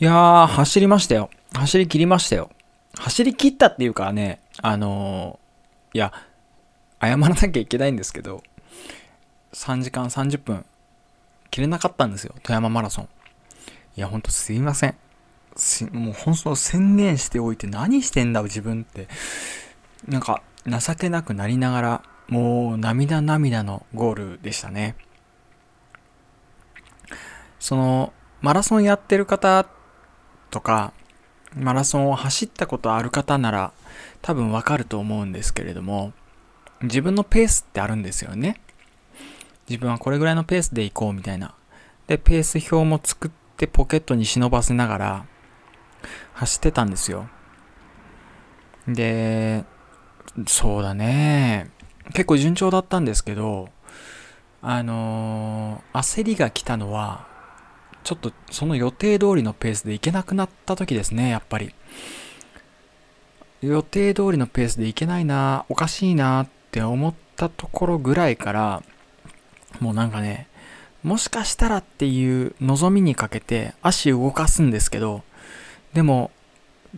いやー、走りましたよ。走り切りましたよ。走り切ったっていうかね、あのー、いや、謝らなきゃいけないんですけど、3時間30分、切れなかったんですよ。富山マラソン。いや、ほんとすいません。もう本当宣言しておいて何してんだ自分って。なんか、情けなくなりながら、もう涙涙のゴールでしたね。その、マラソンやってる方とか、マラソンを走ったことある方なら多分わかると思うんですけれども、自分のペースってあるんですよね。自分はこれぐらいのペースで行こうみたいな。で、ペース表も作ってポケットに忍ばせながら走ってたんですよ。で、そうだね。結構順調だったんですけど、あのー、焦りが来たのは、ちょっとその予定通りのペースで行けなくなった時ですね、やっぱり。予定通りのペースで行けないな、おかしいなって思ったところぐらいから、もうなんかね、もしかしたらっていう望みにかけて足動かすんですけど、でも、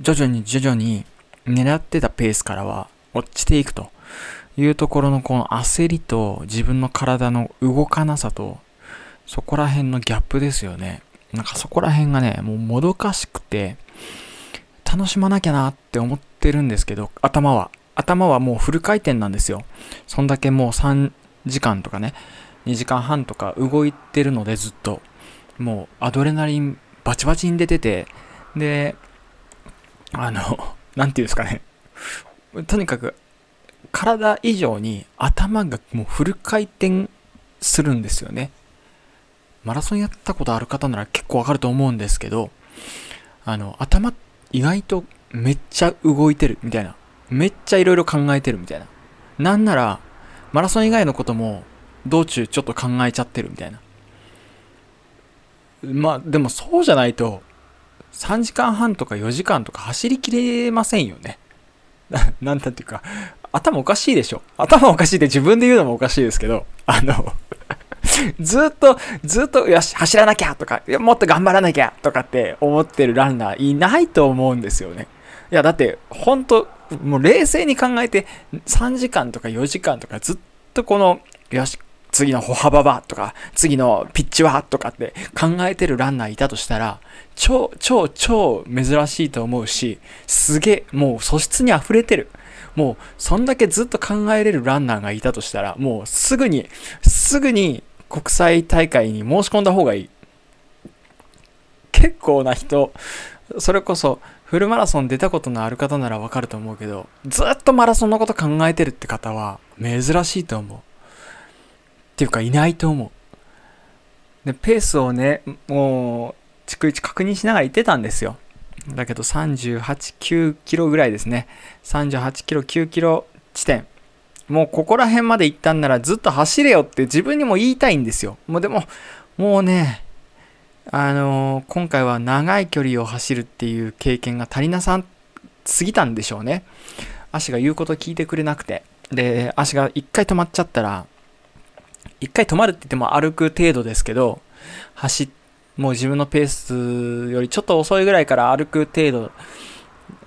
徐々に徐々に狙ってたペースからは落ちていくというところのこの焦りと自分の体の動かなさとそこら辺のギャップですよね。なんかそこら辺がね、もうもどかしくて、楽しまなきゃなって思ってるんですけど、頭は。頭はもうフル回転なんですよ。そんだけもう3時間とかね、2時間半とか動いてるのでずっと。もうアドレナリンバチバチに出てて、で、あの、なんていうんですかね。とにかく、体以上に頭がもうフル回転するんですよね。マラソンやったことある方なら結構わかると思うんですけど、あの、頭意外とめっちゃ動いてるみたいな。めっちゃいろいろ考えてるみたいな。なんなら、マラソン以外のことも道中ちょっと考えちゃってるみたいな。まあ、でもそうじゃないと、3時間半とか4時間とか走りきれませんよね。なんだっていうか、頭おかしいでしょ。頭おかしいって自分で言うのもおかしいですけど、あの ずっと、ずっと、よし、走らなきゃとか、もっと頑張らなきゃとかって思ってるランナーいないと思うんですよね。いや、だって、ほんと、もう冷静に考えて、3時間とか4時間とかずっとこの、よし、次の歩幅はとか、次のピッチはとかって考えてるランナーいたとしたら、超、超、超珍しいと思うし、すげえ、もう素質に溢れてる。もう、そんだけずっと考えれるランナーがいたとしたら、もうすぐに、すぐに国際大会に申し込んだ方がいい。結構な人、それこそフルマラソン出たことのある方ならわかると思うけど、ずっとマラソンのこと考えてるって方は珍しいと思う。っていうかいないと思う。で、ペースをね、もう、逐一確認しながら行ってたんですよ。だけど38、9キロぐらいですね。38キロ、9キロ地点。もうここら辺まで行ったんならずっと走れよって自分にも言いたいんですよ。もうでも、もうね、あのー、今回は長い距離を走るっていう経験が足りなさすぎたんでしょうね。足が言うこと聞いてくれなくて。で、足が一回止まっちゃったら、一回止まるって言っても歩く程度ですけど、走っもう自分のペースよりちょっと遅いぐらいから歩く程度、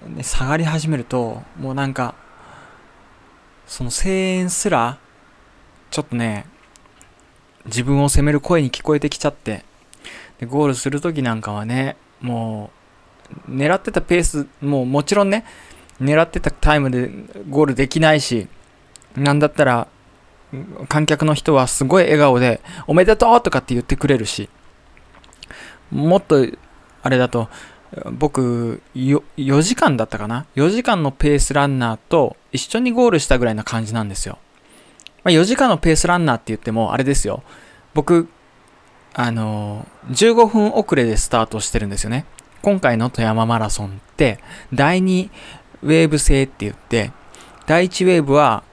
ね、下がり始めると、もうなんか、その声援すら、ちょっとね、自分を責める声に聞こえてきちゃって、でゴールするときなんかはね、もう、狙ってたペース、もうもちろんね、狙ってたタイムでゴールできないし、なんだったら、観客の人はすごい笑顔で、おめでとうとかって言ってくれるし、もっと、あれだと、僕4、時間だったかな ?4 時間のペースランナーと一緒にゴールしたぐらいな感じなんですよ。まあ、4時間のペースランナーって言っても、あれですよ。僕、あのー、15分遅れでスタートしてるんですよね。今回の富山マラソンって、第2ウェーブ制って言って、第1ウェーブは、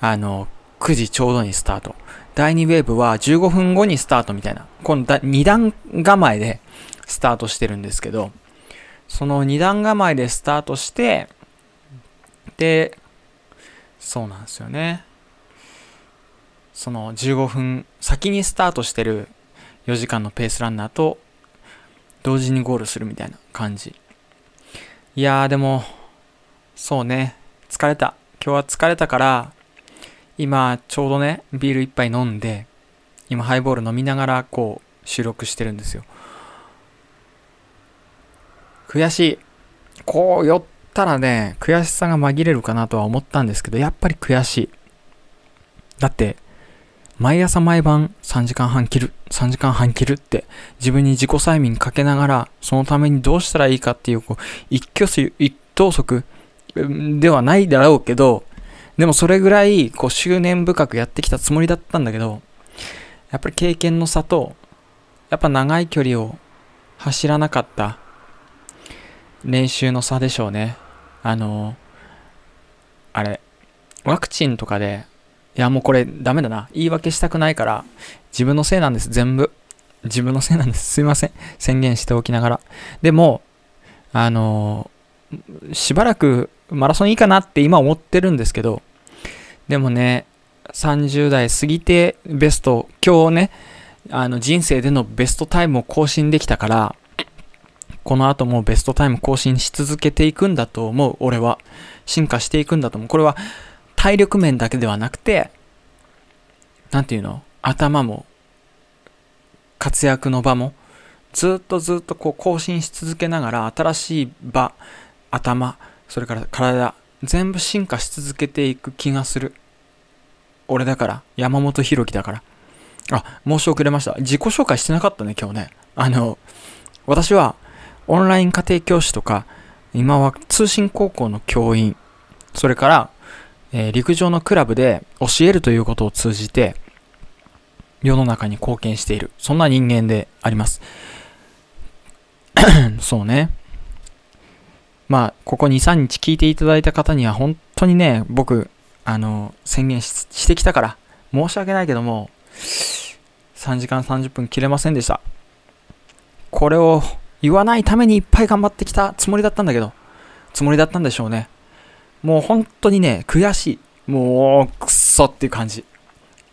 あのー、9時ちょうどにスタート。第2ウェーブは15分後にスタートみたいな。この2段構えで、スタートしてるんですけど、その2段構えでスタートして、で、そうなんですよね。その15分先にスタートしてる4時間のペースランナーと同時にゴールするみたいな感じ。いやーでも、そうね、疲れた。今日は疲れたから、今ちょうどね、ビール一杯飲んで、今ハイボール飲みながらこう収録してるんですよ。悔しい。こう寄ったらね、悔しさが紛れるかなとは思ったんですけど、やっぱり悔しい。だって、毎朝毎晩3時間半切る、3時間半切るって自分に自己催眠かけながら、そのためにどうしたらいいかっていう、こう、一挙手一投足ではないだろうけど、でもそれぐらい、こう、執念深くやってきたつもりだったんだけど、やっぱり経験の差と、やっぱ長い距離を走らなかった練習の差でしょうね。あの、あれ、ワクチンとかでいや、もうこれダメだな。言い訳したくないから、自分のせいなんです、全部。自分のせいなんです。すいません。宣言しておきながら。でも、あの、しばらくマラソンいいかなって今思ってるんですけど、でもね、30代過ぎてベスト、今日ね、あの人生でのベストタイムを更新できたから、この後もベストタイム更新し続けていくんだと思う、俺は。進化していくんだと思う。これは体力面だけではなくて、なんていうの？頭も、活躍の場も、ずっとずっとこう更新し続けながら、新しい場、頭、それから体、全部進化し続けていく気がする。俺だから、山本博樹だから。あ、申し遅れました。自己紹介してなかったね、今日ね。あの、私は、オンライン家庭教師とか、今は通信高校の教員、それから、えー、陸上のクラブで教えるということを通じて、世の中に貢献している。そんな人間であります。そうね。まあ、ここ2、3日聞いていただいた方には本当にね、僕、あの、宣言してきたから、申し訳ないけども、3時間30分切れませんでした。これを言わないためにいっぱい頑張ってきたつもりだったんだけど、つもりだったんでしょうね。もう本当にね、悔しい。もう、くっそっていう感じ。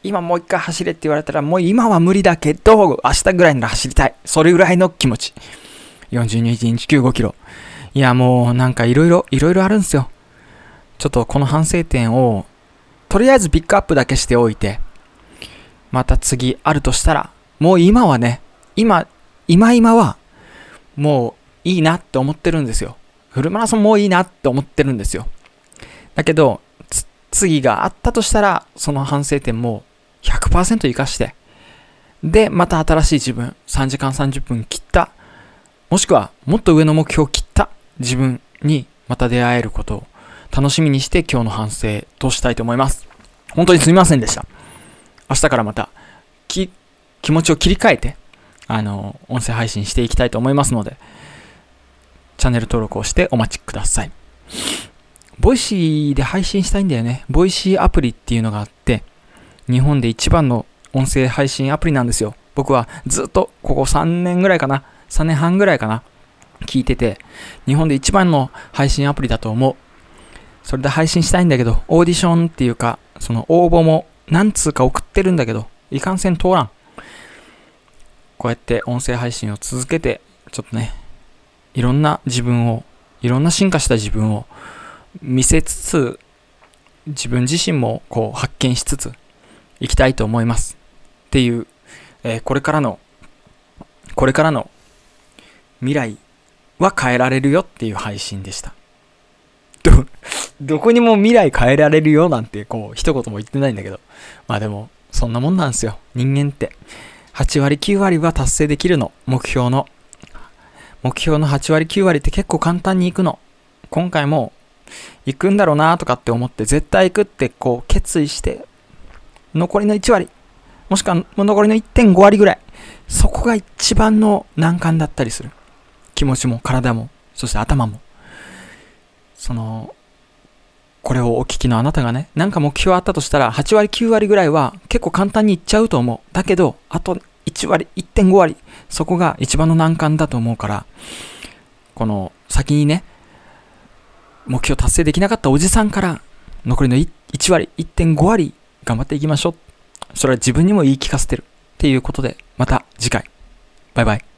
今もう一回走れって言われたら、もう今は無理だけど、明日ぐらいなら走りたい。それぐらいの気持ち。42日95キロ。いや、もうなんかいろいろ、いろいろあるんですよ。ちょっとこの反省点を、とりあえずピックアップだけしておいて、また次あるとしたら、もう今はね、今、今今は、もういいなって思ってるんですよ。フルマラソンもういいなって思ってるんですよ。だけど、次があったとしたら、その反省点も100%活かして、で、また新しい自分、3時間30分切った、もしくはもっと上の目標を切った自分にまた出会えることを楽しみにして今日の反省としたいと思います。本当にすみませんでした。明日からまた気持ちを切り替えて、あの、音声配信していきたいと思いますので、チャンネル登録をしてお待ちください。 Voicy で配信したいんだよね。 Voicy アプリっていうのがあって、日本で一番の音声配信アプリなんですよ。僕はずっとここ3年ぐらいかな。3年半ぐらいかな。聞いてて、日本で一番の配信アプリだと思う。それで配信したいんだけど、オーディションっていうか、その応募も何通か送ってるんだけど、いかんせん通らん。こうやって音声配信を続けて、ちょっとね、いろんな自分を、いろんな進化した自分を見せつつ、自分自身もこう発見しつつ、いきたいと思います。っていう、えー、これからの、これからの未来は変えられるよっていう配信でした。ど、こにも未来変えられるよなんてこう一言も言ってないんだけど。まあでも、そんなもんなんですよ。人間って。8割9割は達成できるの。目標の。目標の8割9割って結構簡単にいくの。今回も行くんだろうなとかって思って絶対行くってこう決意して残りの1割もしくは残りの1.5割ぐらいそこが一番の難関だったりする気持ちも体もそして頭もそのこれをお聞きのあなたがね、なんか目標あったとしたら、8割、9割ぐらいは結構簡単にいっちゃうと思う。だけど、あと1割、1.5割、そこが一番の難関だと思うから、この先にね、目標達成できなかったおじさんから残りの 1, 割、1.5割頑張っていきましょう。それは自分にも言い聞かせてる。っていうことで、また次回。バイバイ。